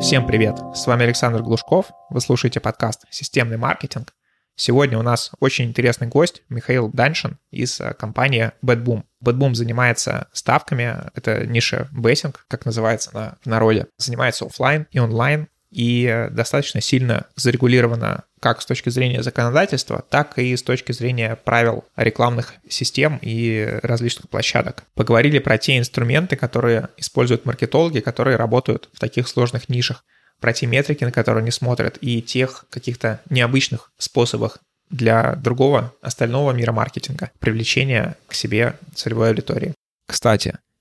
Всем привет! С вами Александр Глушков. Вы слушаете подкаст «Системный маркетинг». Сегодня у нас очень интересный гость Михаил Даншин из э, компании BadBoom. BadBoom занимается ставками, это ниша бессинг, как называется на, в народе. Занимается офлайн и онлайн и достаточно сильно зарегулировано как с точки зрения законодательства, так и с точки зрения правил рекламных систем и различных площадок. Поговорили про те инструменты, которые используют маркетологи, которые работают в таких сложных нишах, про те метрики, на которые они смотрят, и тех каких-то необычных способах для другого остального мира маркетинга, привлечения к себе целевой аудитории. Кстати,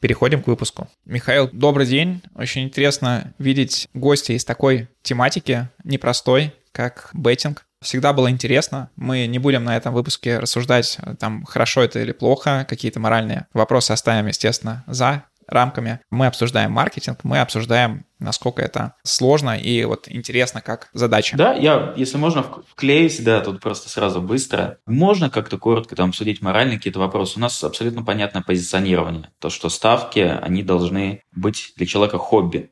Переходим к выпуску. Михаил, добрый день. Очень интересно видеть гостя из такой тематики, непростой, как беттинг. Всегда было интересно. Мы не будем на этом выпуске рассуждать, там, хорошо это или плохо, какие-то моральные вопросы оставим, естественно, за рамками. Мы обсуждаем маркетинг, мы обсуждаем, насколько это сложно и вот интересно как задача. Да, я, если можно, вклеюсь, да, тут просто сразу быстро. Можно как-то коротко там обсудить моральные какие-то вопросы. У нас абсолютно понятное позиционирование. То, что ставки, они должны быть для человека хобби.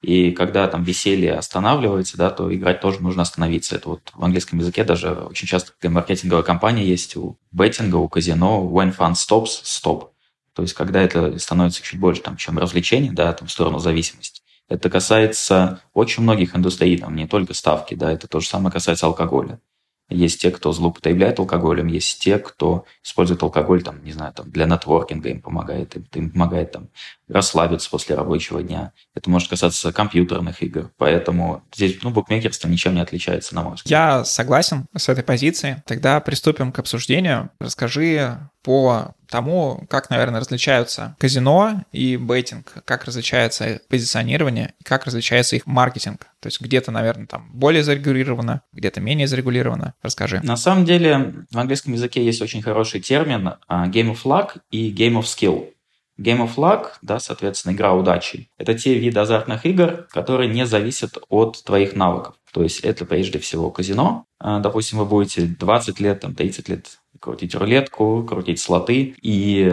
И когда там веселье останавливается, да, то играть тоже нужно остановиться. Это вот в английском языке даже очень часто для маркетинговой компании есть у беттинга, у казино when fun stops, stop. То есть, когда это становится чуть больше, там, чем развлечение, да, там, в сторону зависимости. Это касается очень многих индустрий, там, не только ставки, да, это то же самое касается алкоголя. Есть те, кто злоупотребляет алкоголем, есть те, кто использует алкоголь, там, не знаю, там, для нетворкинга им помогает, им, им помогает там, расслабиться после рабочего дня. Это может касаться компьютерных игр. Поэтому здесь ну, букмекерство ничем не отличается, на мой взгляд. Я согласен с этой позицией. Тогда приступим к обсуждению. Расскажи по тому, как, наверное, различаются казино и бейтинг, как различается позиционирование, как различается их маркетинг. То есть где-то, наверное, там более зарегулировано, где-то менее зарегулировано. Расскажи. На самом деле в английском языке есть очень хороший термин а, game of luck и game of skill. Game of Luck, да, соответственно, игра удачи, это те виды азартных игр, которые не зависят от твоих навыков. То есть это прежде всего казино. А, допустим, вы будете 20 лет, там, 30 лет крутить рулетку, крутить слоты, и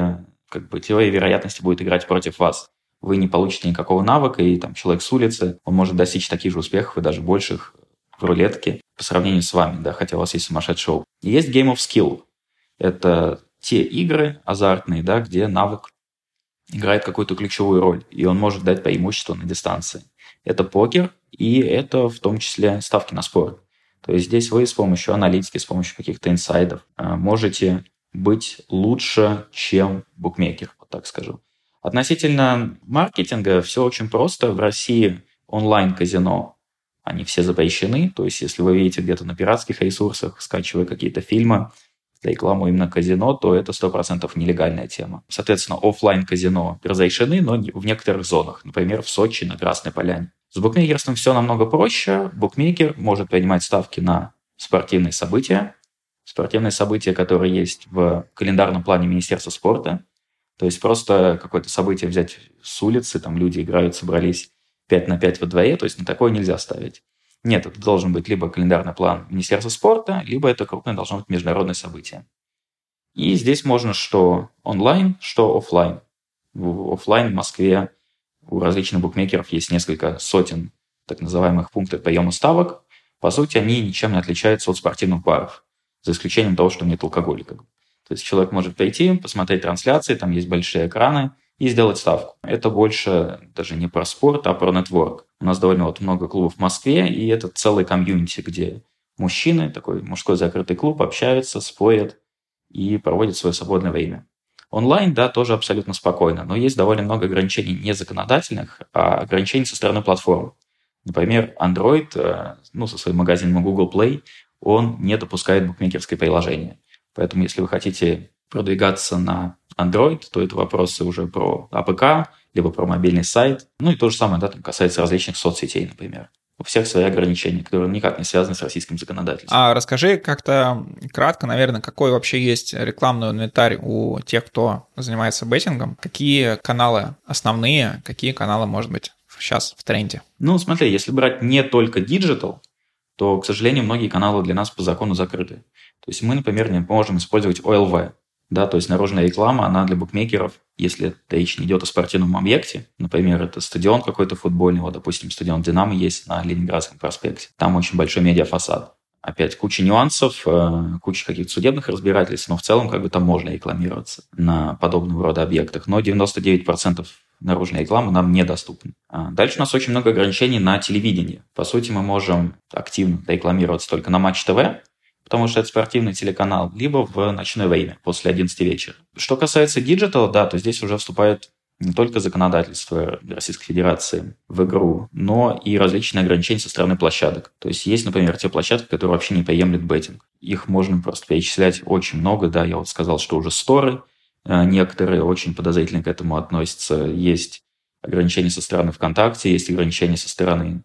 как бы теория вероятности будет играть против вас. Вы не получите никакого навыка, и там человек с улицы, он может достичь таких же успехов и даже больших в рулетке по сравнению с вами, да, хотя у вас есть сумасшедший. И есть Game of Skill. Это те игры азартные, да, где навык играет какую-то ключевую роль, и он может дать преимущество на дистанции. Это покер, и это в том числе ставки на спорт. То есть здесь вы с помощью аналитики, с помощью каких-то инсайдов э, можете быть лучше, чем букмекер, вот так скажу. Относительно маркетинга все очень просто. В России онлайн-казино, они все запрещены. То есть если вы видите где-то на пиратских ресурсах, скачивая какие-то фильмы, рекламу именно казино, то это 100% нелегальная тема. Соответственно, офлайн казино разрешены, но в некоторых зонах. Например, в Сочи на Красной Поляне. С букмекерством все намного проще. Букмекер может принимать ставки на спортивные события, спортивные события, которые есть в календарном плане Министерства спорта. То есть просто какое-то событие взять с улицы, там люди играют, собрались 5 на 5 во дворе, то есть на такое нельзя ставить. Нет, это должен быть либо календарный план Министерства спорта, либо это крупное должно быть международное событие. И здесь можно что онлайн, что офлайн. В офлайн в Москве у различных букмекеров есть несколько сотен так называемых пунктов приема ставок. По сути, они ничем не отличаются от спортивных баров, за исключением того, что нет алкоголика. То есть человек может прийти, посмотреть трансляции, там есть большие экраны, и сделать ставку. Это больше даже не про спорт, а про нетворк. У нас довольно вот много клубов в Москве, и это целый комьюнити, где мужчины, такой мужской закрытый клуб, общаются, спорят и проводят свое свободное время. Онлайн, да, тоже абсолютно спокойно, но есть довольно много ограничений не законодательных, а ограничений со стороны платформ. Например, Android, э, ну, со своим магазином Google Play, он не допускает букмекерское приложение. Поэтому, если вы хотите продвигаться на Android, то это вопросы уже про APK, либо про мобильный сайт. Ну и то же самое, да, там касается различных соцсетей, например. У всех свои ограничения, которые никак не связаны с российским законодательством. А расскажи как-то кратко, наверное, какой вообще есть рекламный инвентарь у тех, кто занимается беттингом? Какие каналы основные, какие каналы, может быть, сейчас в тренде? Ну, смотри, если брать не только диджитал, то, к сожалению, многие каналы для нас по закону закрыты. То есть мы, например, не можем использовать OLV, да, то есть наружная реклама, она для букмекеров, если речь не идет о спортивном объекте, например, это стадион какой-то футбольный, вот, допустим, стадион «Динамо» есть на Ленинградском проспекте, там очень большой медиафасад. Опять куча нюансов, э, куча каких-то судебных разбирательств, но в целом как бы там можно рекламироваться на подобного рода объектах. Но 99% наружной рекламы нам недоступны. А дальше у нас очень много ограничений на телевидении. По сути, мы можем активно рекламироваться только на Матч ТВ, потому что это спортивный телеканал, либо в ночное время, после 11 вечера. Что касается диджитала, да, то здесь уже вступает не только законодательство Российской Федерации в игру, но и различные ограничения со стороны площадок. То есть есть, например, те площадки, которые вообще не приемлют беттинг. Их можно просто перечислять очень много, да, я вот сказал, что уже сторы, э, некоторые очень подозрительно к этому относятся. Есть ограничения со стороны ВКонтакте, есть ограничения со стороны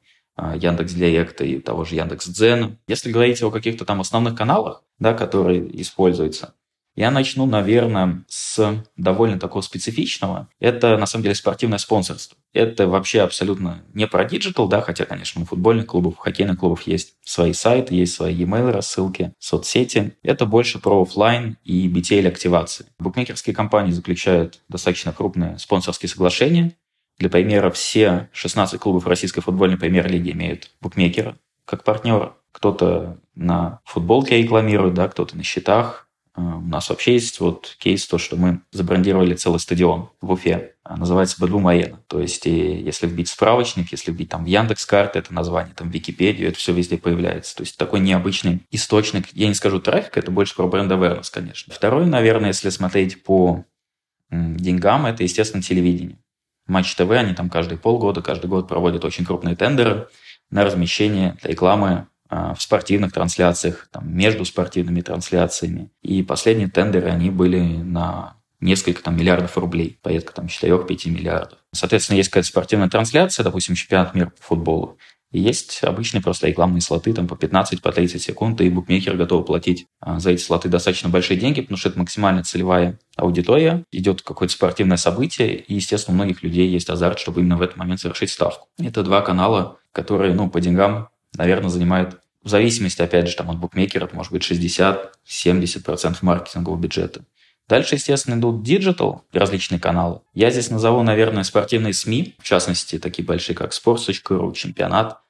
Яндекс Директа и того же Яндекс Дзена. Если говорить о каких-то там основных каналах, да, которые используются, я начну, наверное, с довольно такого специфичного. Это, на самом деле, спортивное спонсорство. Это вообще абсолютно не про диджитал, да, хотя, конечно, у футбольных клубов, у хоккейных клубов есть свои сайты, есть свои e-mail рассылки, соцсети. Это больше про офлайн и BTL-активации. Букмекерские компании заключают достаточно крупные спонсорские соглашения, для примера, все 16 клубов российской футбольной премьер-лиги имеют букмекера как партнера. Кто-то на футболке рекламирует, да, кто-то на счетах. А, у нас вообще есть вот кейс, то, что мы забрендировали целый стадион в Уфе. А, называется Бэдбум Арена. То есть, и если вбить справочник, если вбить там в Яндекс карты это название, там в Википедию, это все везде появляется. То есть, такой необычный источник, я не скажу трафик, это больше про бренд awareness, конечно. Второй, наверное, если смотреть по деньгам, это, естественно, телевидение. Матч ТВ, они там каждые полгода, каждый год проводят очень крупные тендеры на размещение рекламы а, в спортивных трансляциях, там, между спортивными трансляциями. И последние тендеры, они были на несколько там, миллиардов рублей, порядка там 4-5 миллиардов. Соответственно, есть какая-то спортивная трансляция, допустим, чемпионат мира по футболу. Есть обычные просто рекламные слоты там по 15, по 30 секунд, и букмекер готов платить а, за эти слоты достаточно большие деньги, потому что это максимально целевая аудитория, идет какое-то спортивное событие, и, естественно, у многих людей есть азарт, чтобы именно в этот момент совершить ставку. Это два канала, которые, ну, по деньгам, наверное, занимают в зависимости, опять же, там, от букмекера, это может быть 60-70% маркетингового бюджета. Дальше, естественно, идут диджитал, различные каналы. Я здесь назову, наверное, спортивные СМИ, в частности, такие большие, как Sports.ru, Чемпионат.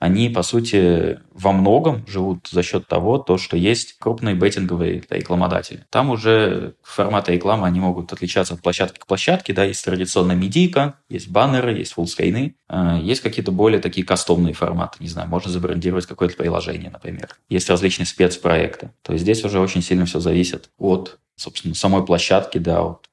Они, по сути, во многом живут за счет того, то, что есть крупные беттинговые рекламодатели. Там уже форматы рекламы, они могут отличаться от площадки к площадке. Да, есть традиционная медийка, есть баннеры, есть фуллскрины. А, есть какие-то более такие кастомные форматы. Не знаю, можно забрендировать какое-то приложение, например. Есть различные спецпроекты. То есть здесь уже очень сильно все зависит от собственно, самой площадки, да, вот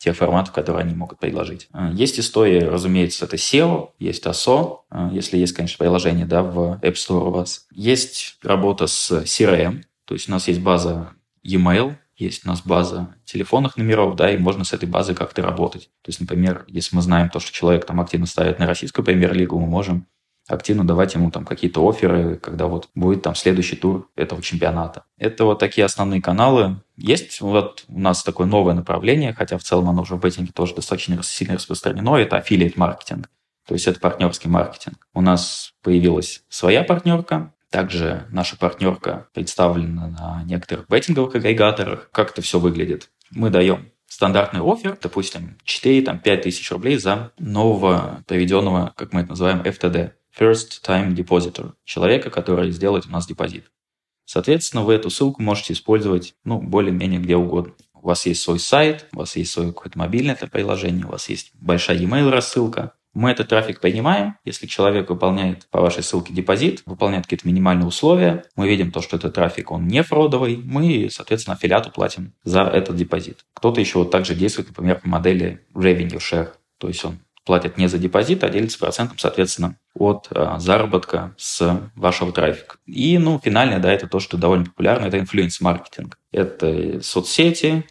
тех форматов, которые они могут предложить. А, есть истории, разумеется, это SEO, есть ASO, а, если есть, конечно, приложение да, в App Store у вас. Есть работа с CRM, то есть у нас есть база e-mail, есть у нас база телефонных номеров, да, и можно с этой базой как-то работать. То есть, например, если мы знаем то, что человек там активно ставит на российскую премьер-лигу, мы можем активно давать ему там какие-то оферы, когда вот будет там следующий тур этого чемпионата. Это вот такие основные каналы. Есть вот у нас такое новое направление, хотя в целом оно уже в беттинге тоже достаточно сильно распространено, это аффилиат маркетинг. То есть это партнерский маркетинг. У нас появилась своя партнерка, также наша партнерка представлена на некоторых беттинговых агрегаторах. Как это все выглядит? Мы даем стандартный офер, допустим, 4-5 тысяч рублей за нового проведенного, как мы это называем, FTD. First Time Depositor, человека, который сделает у нас депозит. Соответственно, вы эту ссылку можете использовать ну, более-менее где угодно. У вас есть свой сайт, у вас есть свое какое-то мобильное приложение, у вас есть большая e-mail рассылка. Мы этот трафик принимаем. Если человек выполняет по вашей ссылке депозит, выполняет какие-то минимальные условия, мы видим то, что этот трафик, он не фродовый, мы, соответственно, аффилиату платим за этот депозит. Кто-то еще вот также действует, например, по модели revenue share. То есть он платят не за депозит, а делится процентом, соответственно, от а, заработка с вашего трафика. И, ну, финальное, да, это то, что довольно популярно, это инфлюенс-маркетинг. Это соцсети,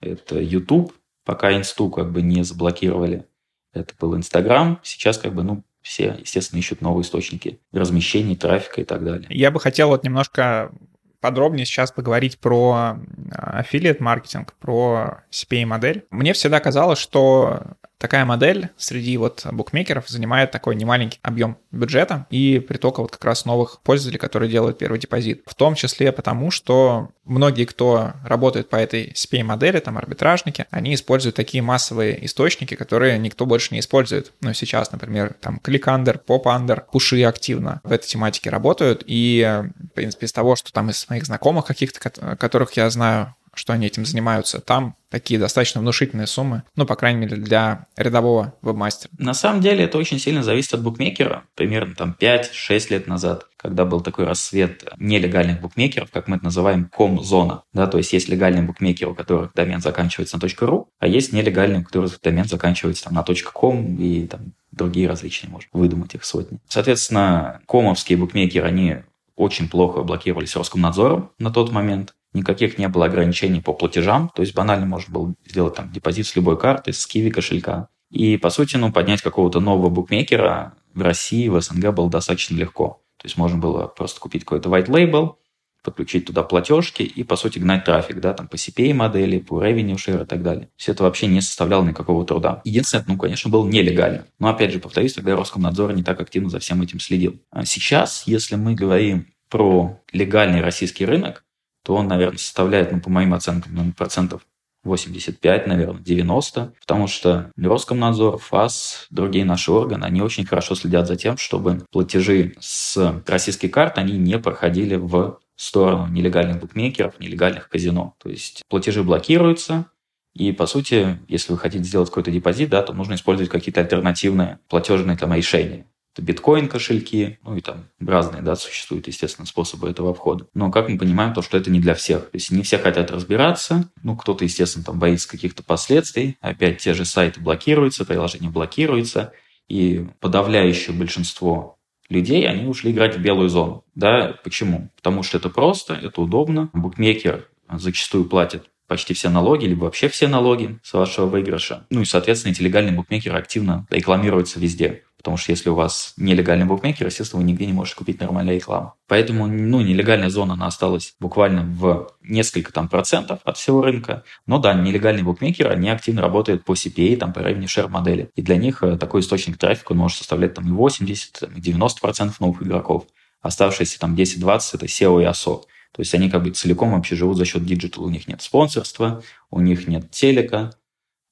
это YouTube, пока инсту как бы не заблокировали. Это был Инстаграм. Сейчас как бы, ну, все, естественно, ищут новые источники размещения, трафика и так далее. Я бы хотел вот немножко подробнее сейчас поговорить про аффилиат маркетинг, про CPA-модель. Мне всегда казалось, что такая модель среди вот букмекеров занимает такой немаленький объем бюджета и притока вот как раз новых пользователей, которые делают первый депозит. В том числе потому, что многие, кто работает по этой SPA-модели, там арбитражники, они используют такие массовые источники, которые никто больше не использует. Ну, сейчас, например, там ClickUnder, PopUnder, пуши активно в этой тематике работают. И, в принципе, из того, что там из моих знакомых каких-то, которых я знаю, что они этим занимаются. Там такие достаточно внушительные суммы, ну, по крайней мере, для рядового вебмастера. На самом деле это очень сильно зависит от букмекера. Примерно там 5-6 лет назад, когда был такой рассвет нелегальных букмекеров, как мы это называем, ком-зона. Да, то есть есть легальные букмекеры, у которых домен заканчивается на .ru, а есть нелегальные, у которых домен заканчивается там, на .com и там другие различные, можно выдумать их сотни. Соответственно, комовские букмекеры, они очень плохо блокировались Роскомнадзором на тот момент никаких не было ограничений по платежам, то есть банально можно было сделать там депозит с любой карты, с киви кошелька. И, по сути, ну, поднять какого-то нового букмекера в России, в СНГ было достаточно легко. То есть можно было просто купить какой-то white label, подключить туда платежки и, по сути, гнать трафик, да, там по CPA модели, по revenue share и так далее. Все это вообще не составляло никакого труда. Единственное, ну, конечно, было нелегально. Но, опять же, повторюсь, тогда Роскомнадзор не так активно за всем этим следил. А сейчас, если мы говорим про легальный российский рынок, то он, наверное, составляет, ну, по моим оценкам, процентов 85, наверное, 90, потому что Роскомнадзор, ФАС, другие наши органы, они очень хорошо следят за тем, чтобы платежи с российских карт, они не проходили в сторону нелегальных букмекеров, нелегальных казино. То есть платежи блокируются, и, по сути, если вы хотите сделать какой-то депозит, да, то нужно использовать какие-то альтернативные платежные там решения это биткоин кошельки, ну и там разные, да, существуют, естественно, способы этого входа. Но как мы понимаем, то, что это не для всех. То есть не все хотят разбираться, ну кто-то, естественно, там боится каких-то последствий, опять те же сайты блокируются, приложения блокируются, и подавляющее большинство людей, они ушли играть в белую зону. Да, почему? Потому что это просто, это удобно. Букмекер зачастую платит почти все налоги, либо вообще все налоги с вашего выигрыша. Ну и, соответственно, эти легальные букмекеры активно рекламируются везде. Потому что если у вас нелегальный букмекер, естественно, вы нигде не можете купить нормальную рекламу. Поэтому, ну, нелегальная зона, она осталась буквально в несколько там процентов от всего рынка. Но да, нелегальные букмекеры, они активно работают по CPA, там, по revenue share модели. И для них э, такой источник трафика может составлять там и 80, и 90 процентов новых игроков. Оставшиеся там 10-20 это SEO и ASO. То есть они как бы целиком вообще живут за счет диджитала. У них нет спонсорства, у них нет телека,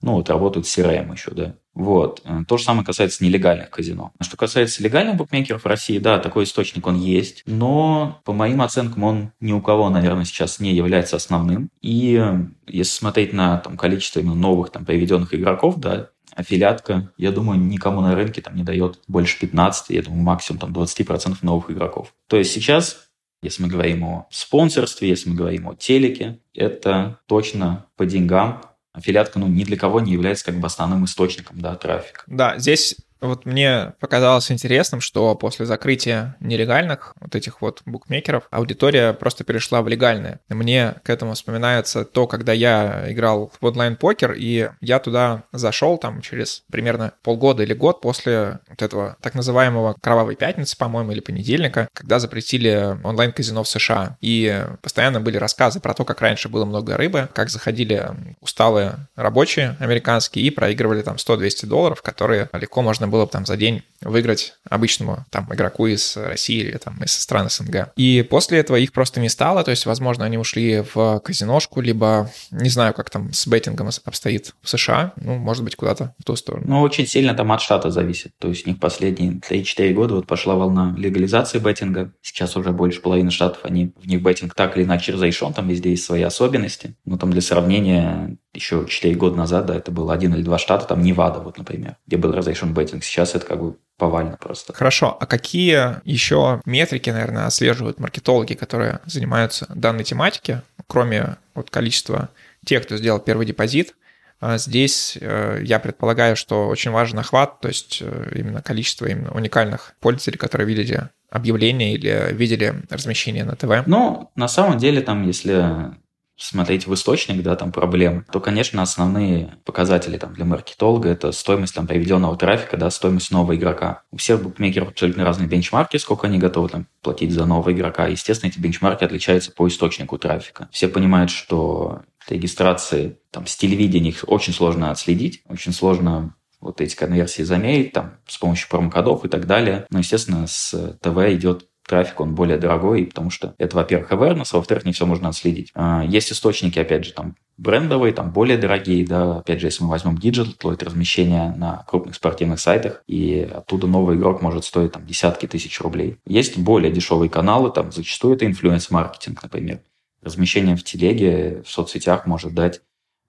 ну вот работают CRM еще, да. Вот. Э, то же самое касается нелегальных казино. Что касается легальных букмекеров в России, да, такой источник он есть, но по моим оценкам он ни у кого, наверное, сейчас не является основным. И э, если смотреть на там, количество именно новых там, приведенных игроков, да, аффилиатка, я думаю, никому на рынке там не дает больше 15, я думаю, максимум там 20% новых игроков. То есть сейчас если мы говорим о спонсорстве, если мы говорим о телеке, это точно по деньгам аффилиатка ну, ни для кого не является как бы основным источником да, трафика. Да, здесь вот мне показалось интересным, что после закрытия нелегальных вот этих вот букмекеров аудитория просто перешла в легальные. Мне к этому вспоминается то, когда я играл в онлайн-покер, и я туда зашел там через примерно полгода или год после вот этого так называемого «Кровавой пятницы», по-моему, или понедельника, когда запретили онлайн-казино в США. И постоянно были рассказы про то, как раньше было много рыбы, как заходили усталые рабочие американские и проигрывали там 100-200 долларов, которые легко можно было бы там за день выиграть обычному там игроку из России или там из стран СНГ. И после этого их просто не стало, то есть, возможно, они ушли в казиношку, либо не знаю, как там с беттингом обстоит в США, ну, может быть, куда-то в ту сторону. Ну, очень сильно там от штата зависит. То есть у них последние 3-4 года вот пошла волна легализации беттинга. Сейчас уже больше половины штатов, они в них беттинг так или иначе разрешен, там везде есть свои особенности. Но там для сравнения еще 4 года назад, да, это было один или два штата, там Невада, вот, например, где был разрешен беттинг. Сейчас это как бы повально просто. Хорошо. А какие еще метрики, наверное, отслеживают маркетологи, которые занимаются данной тематикой, кроме вот количества тех, кто сделал первый депозит? А здесь э, я предполагаю, что очень важен охват, то есть э, именно количество именно уникальных пользователей, которые видели объявление или видели размещение на ТВ. Ну, на самом деле, там, если смотреть в источник, да, там проблемы, то, конечно, основные показатели там для маркетолога – это стоимость там приведенного трафика, да, стоимость нового игрока. У всех букмекеров абсолютно разные бенчмарки, сколько они готовы там платить за нового игрока. Естественно, эти бенчмарки отличаются по источнику трафика. Все понимают, что регистрации там с телевидения их очень сложно отследить, очень сложно вот эти конверсии замерить там с помощью промокодов и так далее. Но, естественно, с ТВ идет трафик, он более дорогой, потому что это, во-первых, awareness, а во-вторых, не все можно отследить. А, есть источники, опять же, там брендовые, там более дорогие, да, опять же, если мы возьмем диджитал, то это размещение на крупных спортивных сайтах, и оттуда новый игрок может стоить там десятки тысяч рублей. Есть более дешевые каналы, там зачастую это инфлюенс-маркетинг, например. Размещение в телеге, в соцсетях может дать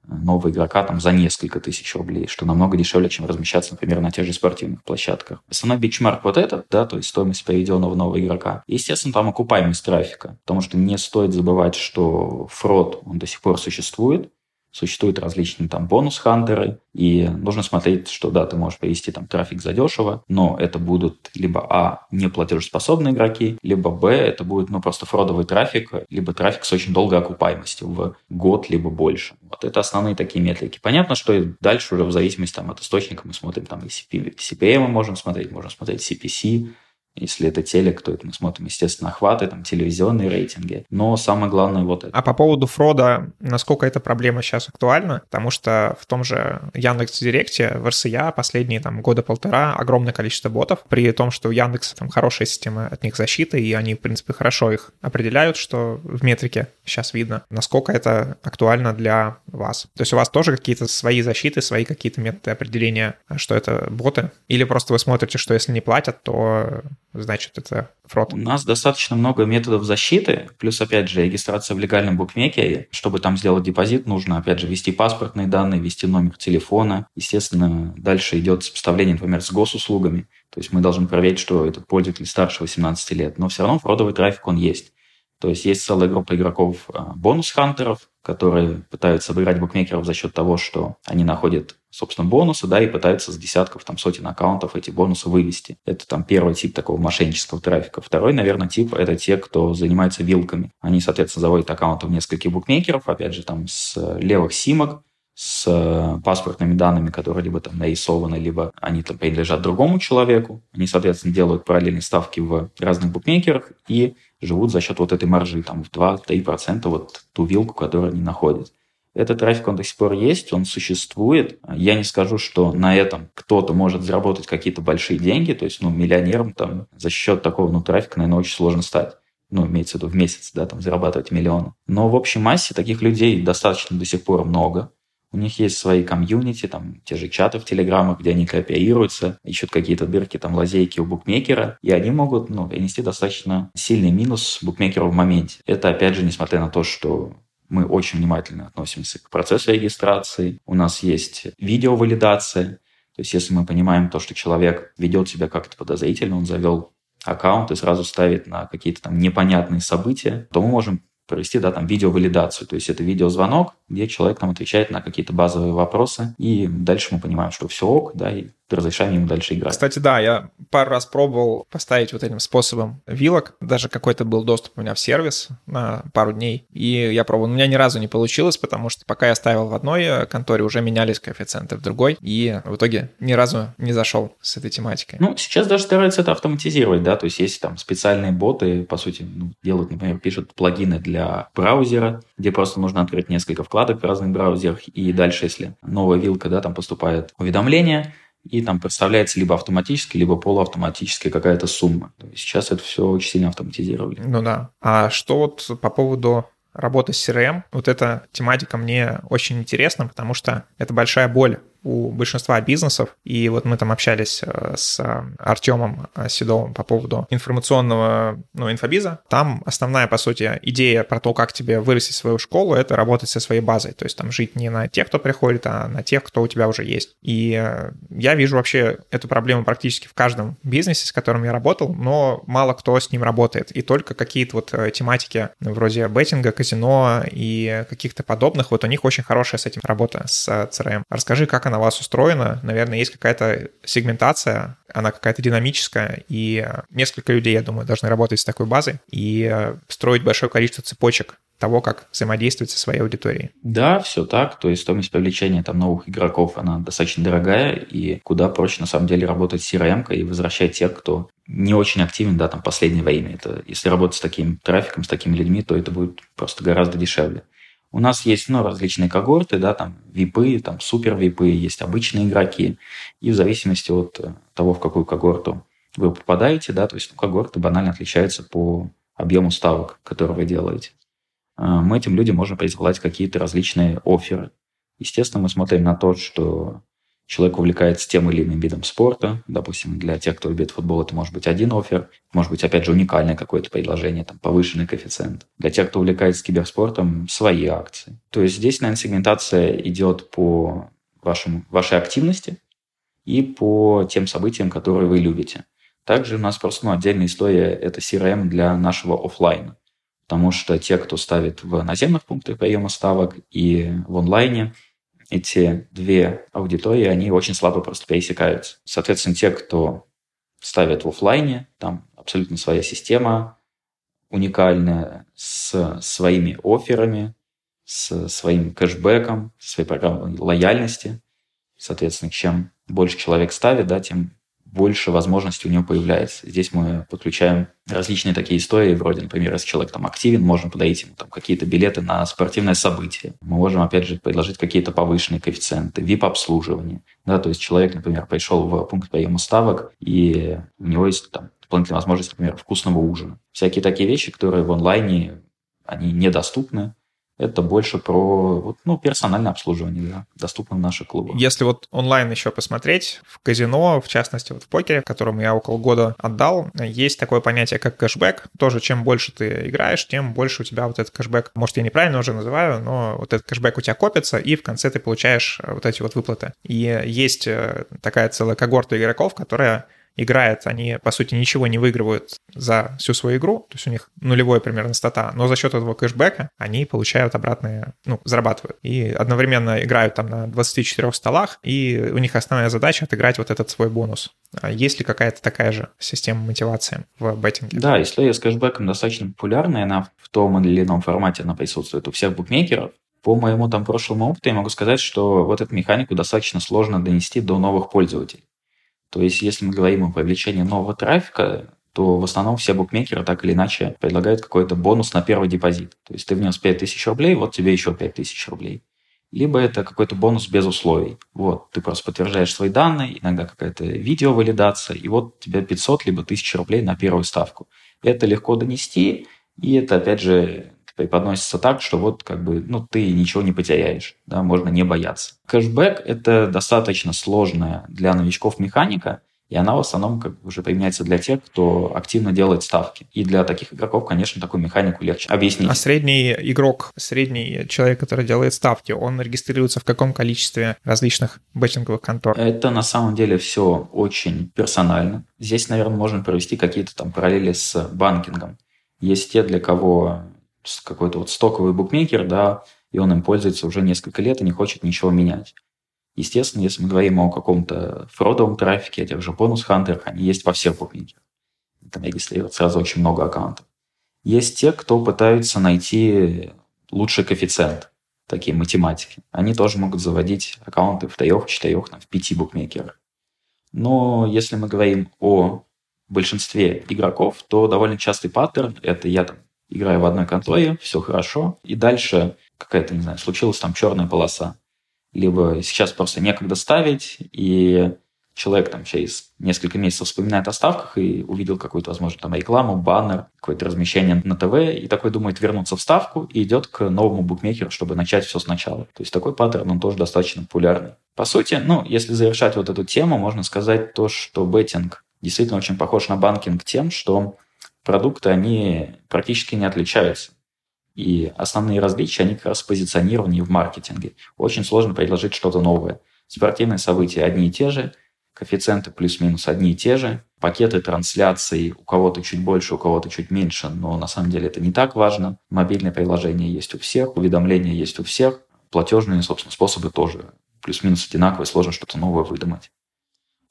нового игрока там за несколько тысяч рублей, что намного дешевле, чем размещаться, например, на тех же спортивных площадках. Основной бичмарк вот этот, да, то есть стоимость приведенного нового игрока. Естественно, там окупаемость трафика, потому что не стоит забывать, что фрод, он до сих пор существует, Существуют различные там бонус-хантеры, и нужно смотреть, что да, ты можешь привести там трафик задешево, но это будут либо а, неплатежеспособные игроки, либо б, это будет ну просто фродовый трафик, либо трафик с очень долгой окупаемостью в год, либо больше. Вот это основные такие метрики. Понятно, что дальше уже в зависимости там, от источника мы смотрим там и CPM мы можем смотреть, можем смотреть CPC, если это телек, то это мы смотрим, естественно, охваты, там, телевизионные рейтинги. Но самое главное вот это. А по поводу фрода, насколько эта проблема сейчас актуальна? Потому что в том же Яндекс Директе в РСЯ последние там года полтора огромное количество ботов, при том, что у Яндекса там хорошая система от них защиты, и они, в принципе, хорошо их определяют, что в метрике сейчас видно, насколько это актуально для вас. То есть у вас тоже какие-то свои защиты, свои какие-то методы определения, что это боты? Или просто вы смотрите, что если не платят, то значит, это фрод. У нас достаточно много методов защиты, плюс, опять же, регистрация в легальном букмекере. Чтобы там сделать депозит, нужно, опять же, ввести паспортные данные, ввести номер телефона. Естественно, дальше идет сопоставление, например, с госуслугами. То есть мы должны проверить, что этот пользователь старше 18 лет. Но все равно фродовый трафик, он есть. То есть есть целая группа игроков а, бонус-хантеров, которые пытаются обыграть букмекеров за счет того, что они находят, собственно, бонусы, да, и пытаются с десятков, там, сотен аккаунтов эти бонусы вывести. Это там первый тип такого мошеннического трафика. Второй, наверное, тип – это те, кто занимается вилками. Они, соответственно, заводят аккаунты в нескольких букмекеров, опять же, там, с левых симок, с э, паспортными данными, которые либо там нарисованы, либо они там принадлежат другому человеку. Они, соответственно, делают параллельные ставки в разных букмекерах и живут за счет вот этой маржи, там, в 2-3% вот ту вилку, которую они находят. Этот трафик, он до сих пор есть, он существует. Я не скажу, что на этом кто-то может заработать какие-то большие деньги, то есть, ну, миллионером там за счет такого, ну, трафика, наверное, очень сложно стать. Ну, имеется в виду в месяц, да, там, зарабатывать миллионы. Но в общей массе таких людей достаточно до сих пор много. У них есть свои комьюнити, там те же чаты в Телеграмах, где они кооперируются, ищут какие-то дырки, там лазейки у букмекера, и они могут ну, принести достаточно сильный минус букмекеру в моменте. Это, опять же, несмотря на то, что мы очень внимательно относимся к процессу регистрации, у нас есть видеовалидация, то есть если мы понимаем то, что человек ведет себя как-то подозрительно, он завел аккаунт и сразу ставит на какие-то там непонятные события, то мы можем провести, да, там, видеовалидацию. То есть это видеозвонок, где человек там отвечает на какие-то базовые вопросы, и дальше мы понимаем, что все ок, да, и разрешаем ему дальше играть. Кстати, да, я пару раз пробовал поставить вот этим способом вилок. Даже какой-то был доступ у меня в сервис на пару дней. И я пробовал. У меня ни разу не получилось, потому что пока я ставил в одной э, конторе, уже менялись коэффициенты в другой. И в итоге ни разу не зашел с этой тематикой. Ну, сейчас даже стараются это автоматизировать, да, то есть есть там специальные боты, по сути, ну, делают, например, пишут плагины для браузера, где просто нужно открыть несколько вкладок в разных браузерах, и дальше, если новая вилка, да, там поступает уведомление, и там представляется либо автоматически, либо полуавтоматически какая-то сумма. Сейчас это все очень сильно автоматизировали. Ну да. А что вот по поводу работы с CRM, вот эта тематика мне очень интересна, потому что это большая боль у большинства бизнесов. И вот мы там общались э, с Артемом э, Седовым по поводу информационного, ну, инфобиза. Там основная, по сути, идея про то, как тебе вырастить свою школу, это работать со своей базой. То есть там жить не на тех, кто приходит, а на тех, кто у тебя уже есть. И э, я вижу вообще эту проблему практически в каждом бизнесе, с которым я работал, но мало кто с ним работает. И только какие-то вот тематики вроде беттинга, казино и каких-то подобных, вот у них очень хорошая с этим работа с CRM. Расскажи, как на вас устроена, наверное, есть какая-то сегментация, она какая-то динамическая, и несколько людей, я думаю, должны работать с такой базой и строить большое количество цепочек того, как взаимодействовать со своей аудиторией. Да, все так. То есть стоимость привлечения там новых игроков, она достаточно дорогая, и куда проще на самом деле работать с CRM и возвращать тех, кто не очень активен, да, там последнее время. Это, если работать с таким трафиком, с такими людьми, то это будет просто гораздо дешевле. У нас есть ну, различные когорты, да, там випы, там супер випы, есть обычные игроки. И в зависимости от того, в какую когорту вы попадаете, да, то есть ну, когорты банально отличаются по объему ставок, которые вы делаете. А, мы этим людям можем присылать какие-то различные оферы. Естественно, мы смотрим на то, что человек увлекается тем или иным видом спорта. Допустим, для тех, кто любит футбол, это может быть один офер, может быть, опять же, уникальное какое-то предложение, там, повышенный коэффициент. Для тех, кто увлекается киберспортом, свои акции. То есть здесь, наверное, сегментация идет по вашему, вашей активности и по тем событиям, которые вы любите. Также у нас просто ну, отдельная история – это CRM для нашего офлайна потому что те, кто ставит в наземных пунктах приема ставок и в онлайне, эти две аудитории, они очень слабо просто пересекаются. Соответственно, те, кто ставит в офлайне, там абсолютно своя система, уникальная, с своими офферами, с своим кэшбэком, своей программой лояльности. Соответственно, чем больше человек ставит, да, тем больше возможностей у него появляется. Здесь мы подключаем различные такие истории, вроде, например, если человек там активен, можем подарить ему там какие-то билеты на спортивное событие. Мы можем, опять же, предложить какие-то повышенные коэффициенты, VIP-обслуживание. Да, то есть человек, например, пришел в пункт приема ставок, и у него есть там дополнительная возможность, например, вкусного ужина. Всякие такие вещи, которые в онлайне, они недоступны, это больше про ну, персональное обслуживание, да, доступно в наших клубах. Если вот онлайн еще посмотреть, в казино, в частности, вот в покере, которому я около года отдал, есть такое понятие, как кэшбэк. Тоже чем больше ты играешь, тем больше у тебя вот этот кэшбэк, может, я неправильно уже называю, но вот этот кэшбэк у тебя копится, и в конце ты получаешь вот эти вот выплаты. И есть э, такая целая когорта игроков, которая играет, они, по сути, ничего не выигрывают за всю свою игру, то есть у них нулевой примерно стата, но за счет этого кэшбэка они получают обратные, ну, зарабатывают. И одновременно играют там на 24 столах, и у них основная задача отыграть вот этот свой бонус. А есть ли какая-то такая же система мотивации в беттинге? Да, история с кэшбэком достаточно популярная, она в том или ином формате она присутствует у всех букмекеров. По моему там прошлому опыту я могу сказать, что вот эту механику достаточно сложно донести до новых пользователей. То есть, если мы говорим о привлечении нового трафика, то в основном все букмекеры так или иначе предлагают какой-то бонус на первый депозит. То есть ты внес 5000 рублей, вот тебе еще 5000 рублей. Либо это какой-то бонус без условий. Вот, ты просто подтверждаешь свои данные, иногда какая-то видеовалидация, и вот тебе 500 либо 1000 рублей на первую ставку. Это легко донести, и это, опять же, преподносится так, что вот как бы, ну, ты ничего не потеряешь, да, можно не бояться. Кэшбэк – это достаточно сложная для новичков механика, и она в основном как бы уже применяется для тех, кто активно делает ставки. И для таких игроков, конечно, такую механику легче объяснить. А средний игрок, средний человек, который делает ставки, он регистрируется в каком количестве различных беттинговых контор? Это на самом деле все очень персонально. Здесь, наверное, можно провести какие-то там параллели с банкингом. Есть те, для кого какой-то вот стоковый букмекер, да, и он им пользуется уже несколько лет и не хочет ничего менять. Естественно, если мы говорим о каком-то фродовом трафике, о тех же бонус-хантерах, они есть во всех букмекерах. Там регистрируют сразу очень много аккаунтов. Есть те, кто пытаются найти лучший коэффициент, такие математики. Они тоже могут заводить аккаунты в трех, четырех, в пяти букмекерах. Но если мы говорим о большинстве игроков, то довольно частый паттерн – это я там играю в одной конторе, все хорошо, и дальше какая-то, не знаю, случилась там черная полоса. Либо сейчас просто некогда ставить, и человек там через несколько месяцев вспоминает о ставках и увидел какую-то, возможно, там рекламу, баннер, какое-то размещение на ТВ, и такой думает вернуться в ставку и идет к новому букмекеру, чтобы начать все сначала. То есть такой паттерн, он тоже достаточно популярный. По сути, ну, если завершать вот эту тему, можно сказать то, что беттинг действительно очень похож на банкинг тем, что продукты, они практически не отличаются. И основные различия, они как раз в позиционировании в маркетинге. Очень сложно предложить что-то новое. Спортивные события одни и те же, коэффициенты плюс-минус одни и те же, пакеты трансляций у кого-то чуть больше, у кого-то чуть меньше, но на самом деле это не так важно. Мобильное приложение есть у всех, уведомления есть у всех, платежные, собственно, способы тоже плюс-минус одинаковые, сложно что-то новое выдумать.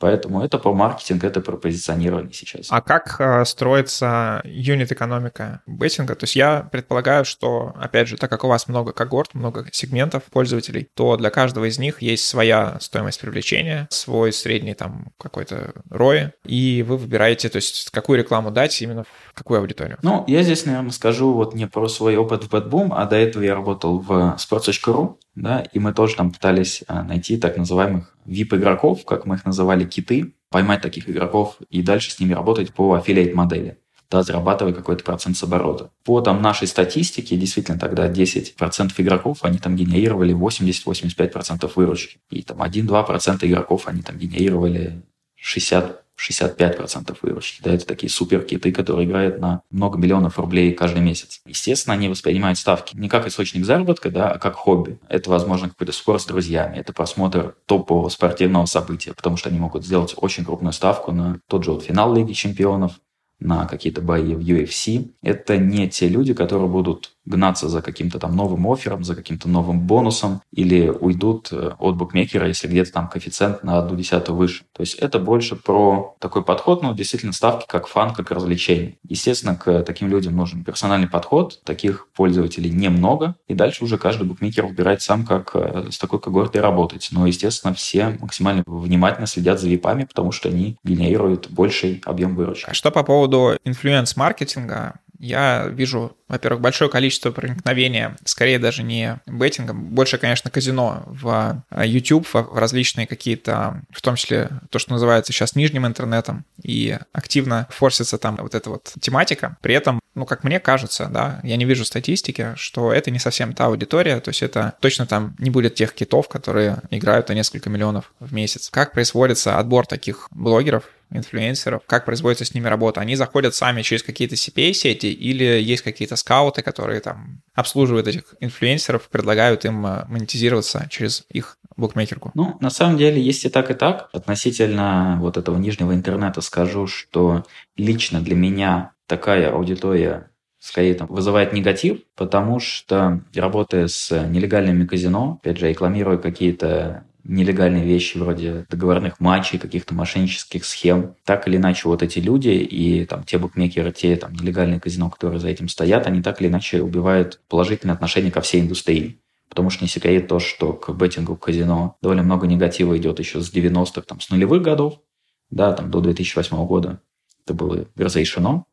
Поэтому это про маркетинг, это про позиционирование сейчас. А как э, строится юнит-экономика беттинга? То есть я предполагаю, что, опять же, так как у вас много когорт, много сегментов пользователей, то для каждого из них есть своя стоимость привлечения, свой средний там какой-то ROI, и вы выбираете, то есть какую рекламу дать именно в какую аудиторию. Ну, я здесь, наверное, скажу вот не про свой опыт в BadBoom, а до этого я работал в sports.ru, да, и мы тоже там пытались э, найти так называемых VIP-игроков, как мы их называли, киты, поймать таких игроков и дальше с ними работать по аффилиат модели да, зарабатывая какой-то процент с оборота. По там, нашей статистике, действительно, тогда 10% игроков, они там генерировали 80-85% выручки. И там 1-2% игроков, они там генерировали 60 65% выручки. Да, это такие супер киты, которые играют на много миллионов рублей каждый месяц. Естественно, они воспринимают ставки не как источник заработка, да, а как хобби. Это, возможно, какой-то спор с друзьями, это просмотр топового спортивного события, потому что они могут сделать очень крупную ставку на тот же вот финал Лиги Чемпионов, на какие-то бои в UFC. Это не те люди, которые будут гнаться за каким-то там новым оффером, за каким-то новым бонусом, или уйдут э, от букмекера, если где-то там коэффициент на одну десятую выше. То есть это больше про такой подход, ну, действительно, ставки как фан, как развлечение. Естественно, к таким людям нужен персональный подход, таких пользователей немного, и дальше уже каждый букмекер выбирает сам, как э, с такой когортой работать. Но, естественно, все максимально внимательно следят за випами, потому что они генерируют больший объем выручки. А что по поводу инфлюенс-маркетинга? Я вижу, во-первых, большое количество проникновения, скорее даже не беттингом, больше, конечно, казино в э, YouTube, в различные какие-то, в том числе то, что называется сейчас нижним интернетом, и активно форсится там вот эта вот тематика. При этом, ну, как мне кажется, да, я не вижу статистики, что это не совсем та аудитория, то есть это точно там не будет тех китов, которые играют на несколько миллионов в месяц. Как производится отбор таких блогеров, инфлюенсеров, как производится с ними работа. Они заходят сами через какие-то CPA-сети или есть какие-то скауты, которые там обслуживают этих инфлюенсеров, предлагают им э, монетизироваться через их букмекерку? Ну, на самом деле, есть и так, и так. Относительно вот этого нижнего интернета скажу, что лично для меня такая аудитория скорее там, вызывает негатив, потому что работая с нелегальными казино, опять же, рекламируя какие-то нелегальные вещи вроде договорных матчей, каких-то мошеннических схем. Так или иначе, вот эти люди и там те букмекеры, те там нелегальные казино, которые за этим стоят, они так или иначе убивают положительное отношение ко всей индустрии. Потому что не секрет то, что к беттингу, к казино довольно много негатива идет еще с 90-х, там, с нулевых годов, да, там, до 2008 года. Это было разрешено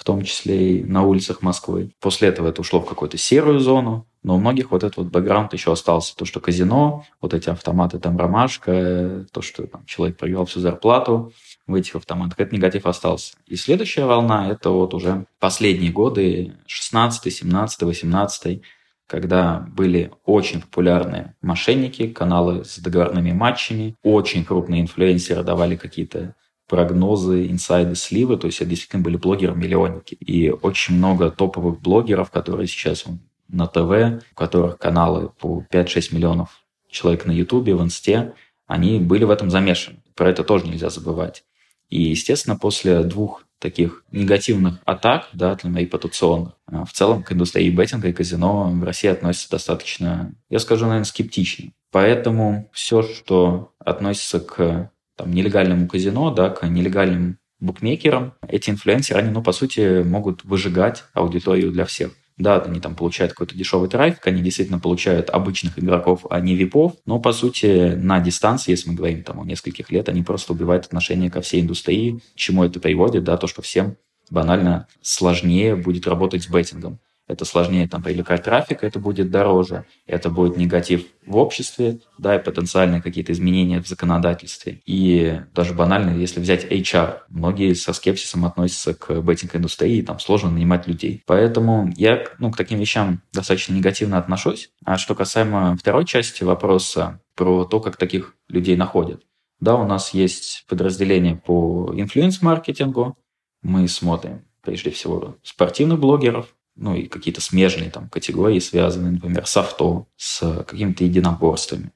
в том числе и на улицах Москвы. После этого это ушло в какую-то серую зону, но у многих вот этот вот бэкграунд еще остался. То, что казино, вот эти автоматы, там ромашка, то, что там, человек проиграл всю зарплату в этих автоматах, этот негатив остался. И следующая волна – это вот уже последние годы, 16 17 18 когда были очень популярные мошенники, каналы с договорными матчами, очень крупные инфлюенсеры давали какие-то прогнозы, инсайды, сливы. То есть это действительно были блогеры-миллионники. И очень много топовых блогеров, которые сейчас на ТВ, у которых каналы по 5-6 миллионов человек на Ютубе, в Инсте, они были в этом замешаны. Про это тоже нельзя забывать. И, естественно, после двух таких негативных атак, да, потенционных, а, в целом к индустрии беттинга и казино в России относятся достаточно, я скажу, наверное, скептично. Поэтому все, что относится к там, нелегальному казино, да, к нелегальным букмекерам, эти инфлюенсеры, они, ну, по сути, могут выжигать аудиторию для всех. Да, они там получают какой-то дешевый трафик, они действительно получают обычных игроков, а не випов, но, по сути, на дистанции, если мы говорим там о нескольких лет, они просто убивают отношение ко всей индустрии. К чему это приводит? Да, то, что всем банально сложнее будет работать с беттингом это сложнее там привлекать трафик, это будет дороже, это будет негатив в обществе, да, и потенциальные какие-то изменения в законодательстве. И даже банально, если взять HR, многие со скепсисом относятся к беттинг-индустрии, там сложно нанимать людей. Поэтому я ну, к таким вещам достаточно негативно отношусь. А что касаемо второй части вопроса про то, как таких людей находят. Да, у нас есть подразделение по инфлюенс-маркетингу. Мы смотрим прежде всего спортивных блогеров, ну и какие-то смежные там категории, связанные, например, с авто, с какими-то единоборствами.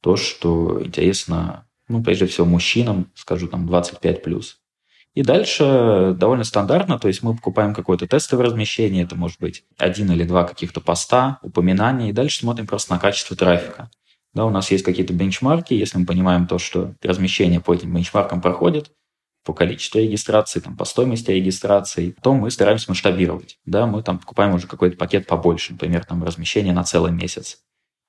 То, что интересно, ну, прежде всего, мужчинам, скажу, там, 25+. И дальше довольно стандартно, то есть мы покупаем какое-то тестовое размещение, это может быть один или два каких-то поста, упоминания, и дальше смотрим просто на качество трафика. Да, у нас есть какие-то бенчмарки, если мы понимаем то, что размещение по этим бенчмаркам проходит, по количеству регистраций, там, по стоимости регистрации, то мы стараемся масштабировать. Да, мы там покупаем уже какой-то пакет побольше, например, там размещение на целый месяц.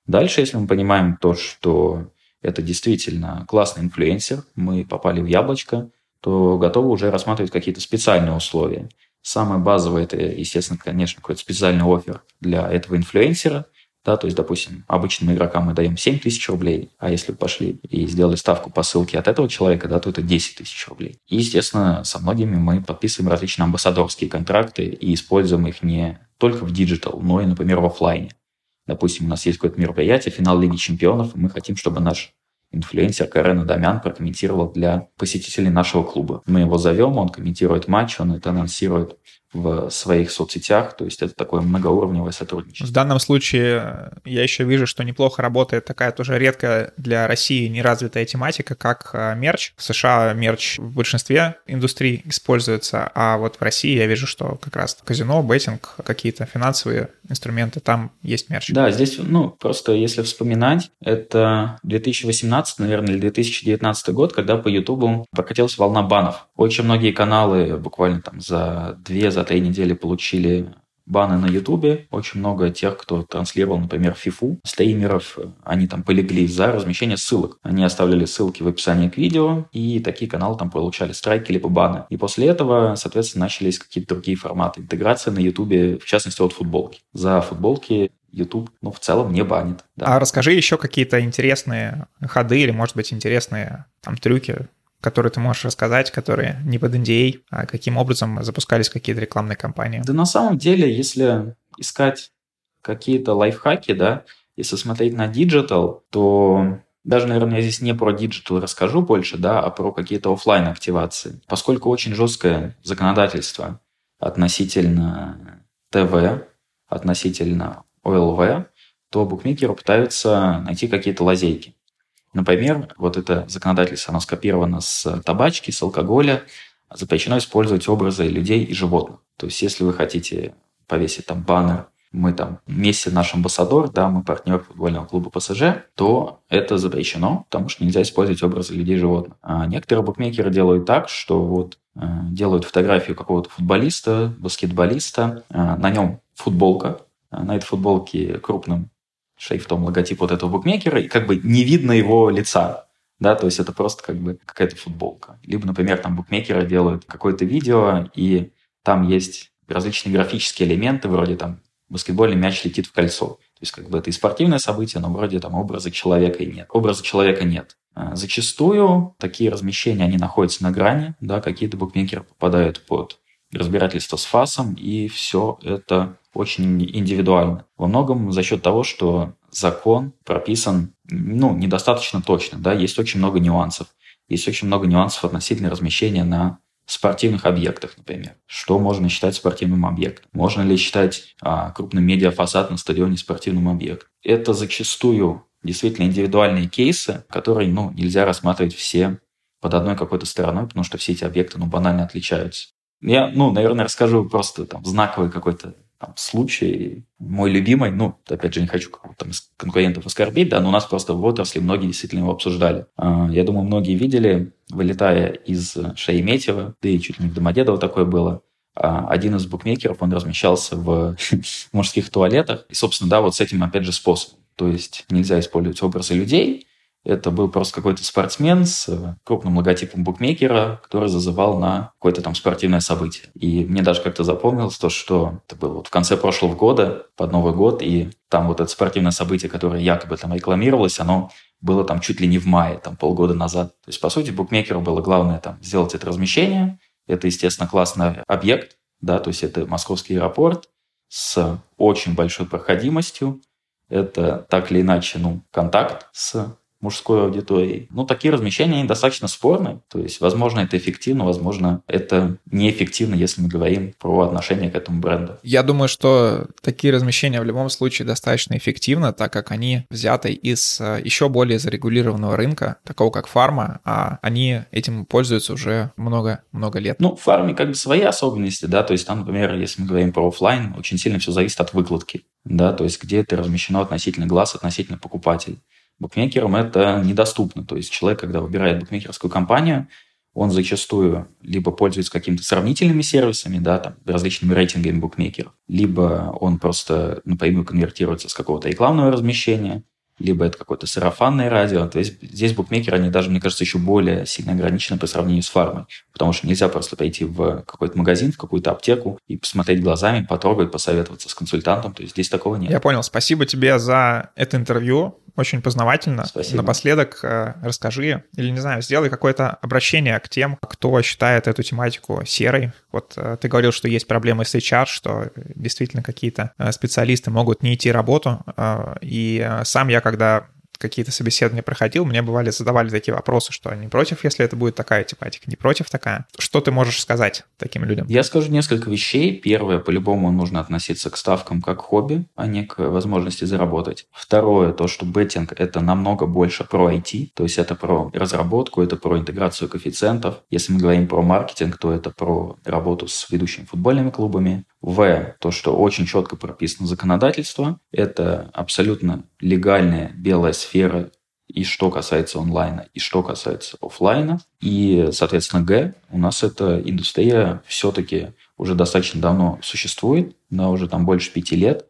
Дальше, если мы понимаем то, что это действительно классный инфлюенсер, мы попали в яблочко, то готовы уже рассматривать какие-то специальные условия. Самое базовое – это, естественно, конечно, какой-то специальный офер для этого инфлюенсера – да, то есть, допустим, обычным игрокам мы даем 7 тысяч рублей, а если пошли и сделали ставку по ссылке от этого человека, да, то это 10 тысяч рублей. И, естественно, со многими мы подписываем различные амбассадорские контракты и используем их не только в диджитал, но и, например, в офлайне. Допустим, у нас есть какое-то мероприятие, финал Лиги Чемпионов, и мы хотим, чтобы наш инфлюенсер Карен Адамян прокомментировал для посетителей нашего клуба. Мы его зовем, он комментирует матч, он это анонсирует в своих соцсетях, то есть это такое многоуровневое сотрудничество. В данном случае я еще вижу, что неплохо работает такая тоже редкая для России неразвитая тематика, как а, мерч. В США мерч в большинстве индустрий используется, а вот в России я вижу, что как раз казино, беттинг, какие-то финансовые инструменты, там есть мерч. Да, здесь, ну, просто если вспоминать, это 2018, наверное, или 2019 год, когда по Ютубу прокатилась волна банов. Очень многие каналы буквально там за две, за три недели получили баны на Ютубе. Очень много тех, кто транслировал, например, фифу, стримеров, они там полегли за размещение ссылок. Они оставляли ссылки в описании к видео, и такие каналы там получали страйки либо баны. И после этого, соответственно, начались какие-то другие форматы. Интеграция на Ютубе, в частности, от футболки. За футболки YouTube, ну, в целом не банит. Да. А расскажи еще какие-то интересные ходы или, может быть, интересные там трюки, которые ты можешь рассказать, которые не под NDA, а каким образом запускались какие-то рекламные кампании? Да на самом деле, если искать какие-то лайфхаки, да, если смотреть на диджитал, то даже, наверное, я здесь не про диджитал расскажу больше, да, а про какие-то офлайн активации. Поскольку очень жесткое законодательство относительно ТВ, относительно OLV, то букмекеры пытаются найти какие-то лазейки. Например, вот это законодательство, оно скопировано с табачки, с алкоголя. Запрещено использовать образы людей и животных. То есть, если вы хотите повесить там баннер мы там вместе наш амбассадор, да, мы партнер футбольного клуба ПСЖ, то это запрещено, потому что нельзя использовать образы людей и животных. А некоторые букмекеры делают так, что вот э, делают фотографию какого-то футболиста, баскетболиста, э, на нем футболка, э, на этой футболке крупным шрифтом логотип вот этого букмекера, и как бы не видно его лица. Да, то есть это просто как бы какая-то футболка. Либо, например, там букмекеры делают какое-то видео, и там есть различные графические элементы, вроде там баскетбольный мяч летит в кольцо. То есть как бы это и спортивное событие, но вроде там образа человека и нет. Образа человека нет. А, зачастую такие размещения, они находятся на грани, да, какие-то букмекеры попадают под разбирательство с ФАСом, и все это очень индивидуально. Во многом за счет того, что закон прописан ну, недостаточно точно. Да? Есть очень много нюансов. Есть очень много нюансов относительно размещения на спортивных объектах, например. Что можно считать спортивным объектом? Можно ли считать а, крупным медиафасад на стадионе спортивным объектом? Это зачастую действительно индивидуальные кейсы, которые ну, нельзя рассматривать все под одной какой-то стороной, потому что все эти объекты ну, банально отличаются. Я, ну, наверное, расскажу просто там знаковый какой-то там, случай, мой любимый, ну, опять же, не хочу там, конкурентов оскорбить, да, но у нас просто в отрасли многие действительно его обсуждали. А, я думаю, многие видели, вылетая из Шереметьево, да и чуть ли не в Домодедово такое было, а, один из букмекеров, он размещался в мужских туалетах. И, собственно, да, вот с этим, опять же, способом. То есть нельзя использовать образы людей, это был просто какой-то спортсмен с э, крупным логотипом букмекера, который зазывал на какое-то там спортивное событие. И мне даже как-то запомнилось то, что это было вот в конце прошлого года, под Новый год, и там вот это спортивное событие, которое якобы там рекламировалось, оно было там чуть ли не в мае, там полгода назад. То есть, по сути, букмекеру было главное там сделать это размещение. Это, естественно, классный объект, да, то есть это московский аэропорт с очень большой проходимостью. Это так или иначе, ну, контакт с мужской аудиторией. Ну, такие размещения, они достаточно спорные. То есть, возможно, это эффективно, возможно, это неэффективно, если мы говорим про отношение к этому бренду. Я думаю, что такие размещения в любом случае достаточно эффективны, так как они взяты из э, еще более зарегулированного рынка, такого как фарма, а они этим пользуются уже много-много лет. Ну, в фарме как бы свои особенности, да, то есть там, например, если мы говорим про офлайн, очень сильно все зависит от выкладки, да, то есть где это размещено относительно глаз, относительно покупателей. Букмекерам это недоступно. То есть человек, когда выбирает букмекерскую компанию, он зачастую либо пользуется какими-то сравнительными сервисами, да, там, различными рейтингами букмекеров, либо он просто напрямую конвертируется с какого-то рекламного размещения, либо это какое-то сарафанное радио. То есть здесь букмекеры, они даже, мне кажется, еще более сильно ограничены по сравнению с фармой. Потому что нельзя просто пойти в какой-то магазин, в какую-то аптеку и посмотреть глазами, потрогать, посоветоваться с консультантом. То есть здесь такого нет. Я понял. Спасибо тебе за это интервью. Очень познавательно. Спасибо. Напоследок э, расскажи, или, не знаю, сделай какое-то обращение к тем, кто считает эту тематику серой. Вот э, ты говорил, что есть проблемы с HR, что действительно какие-то э, специалисты могут не идти работу. И сам я, когда какие-то собеседования проходил, мне бывали задавали такие вопросы, что не против, если это будет такая тематика, не против такая. Что ты можешь сказать таким людям? Я скажу несколько вещей. Первое, по-любому нужно относиться к ставкам как хобби, а не к возможности заработать. Второе, то, что беттинг – это намного больше про IT, то есть это про разработку, это про интеграцию коэффициентов. Если мы говорим про маркетинг, то это про работу с ведущими футбольными клубами, в. То, что очень четко прописано законодательство. Это абсолютно легальная белая сфера и что касается онлайна, и что касается офлайна. И, соответственно, Г, у нас эта индустрия все-таки уже достаточно давно существует, да, уже там больше пяти лет,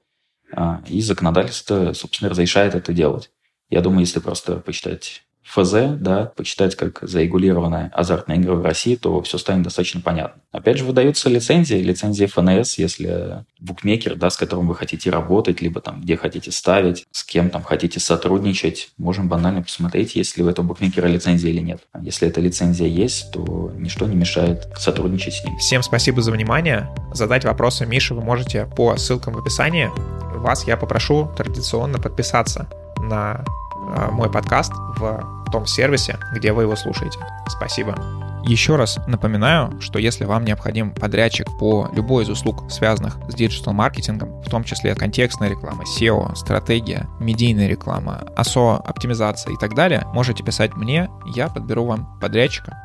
а, и законодательство, собственно, разрешает это делать. Я думаю, если просто почитать ФЗ, да, почитать, как зарегулированы азартные игры в России, то все станет достаточно понятно. Опять же, выдаются лицензии, лицензии ФНС, если букмекер, да, с которым вы хотите работать, либо там, где хотите ставить, с кем там хотите сотрудничать, можем банально посмотреть, есть ли у этого букмекера лицензия или нет. Если эта лицензия есть, то ничто не мешает сотрудничать с ним. Всем спасибо за внимание. Задать вопросы Мише вы можете по ссылкам в описании. Вас я попрошу традиционно подписаться на мой подкаст в том сервисе, где вы его слушаете. Спасибо. Еще раз напоминаю, что если вам необходим подрядчик по любой из услуг, связанных с диджитал-маркетингом, в том числе контекстная реклама, SEO, стратегия, медийная реклама, ASO, оптимизация и так далее, можете писать мне, я подберу вам подрядчика.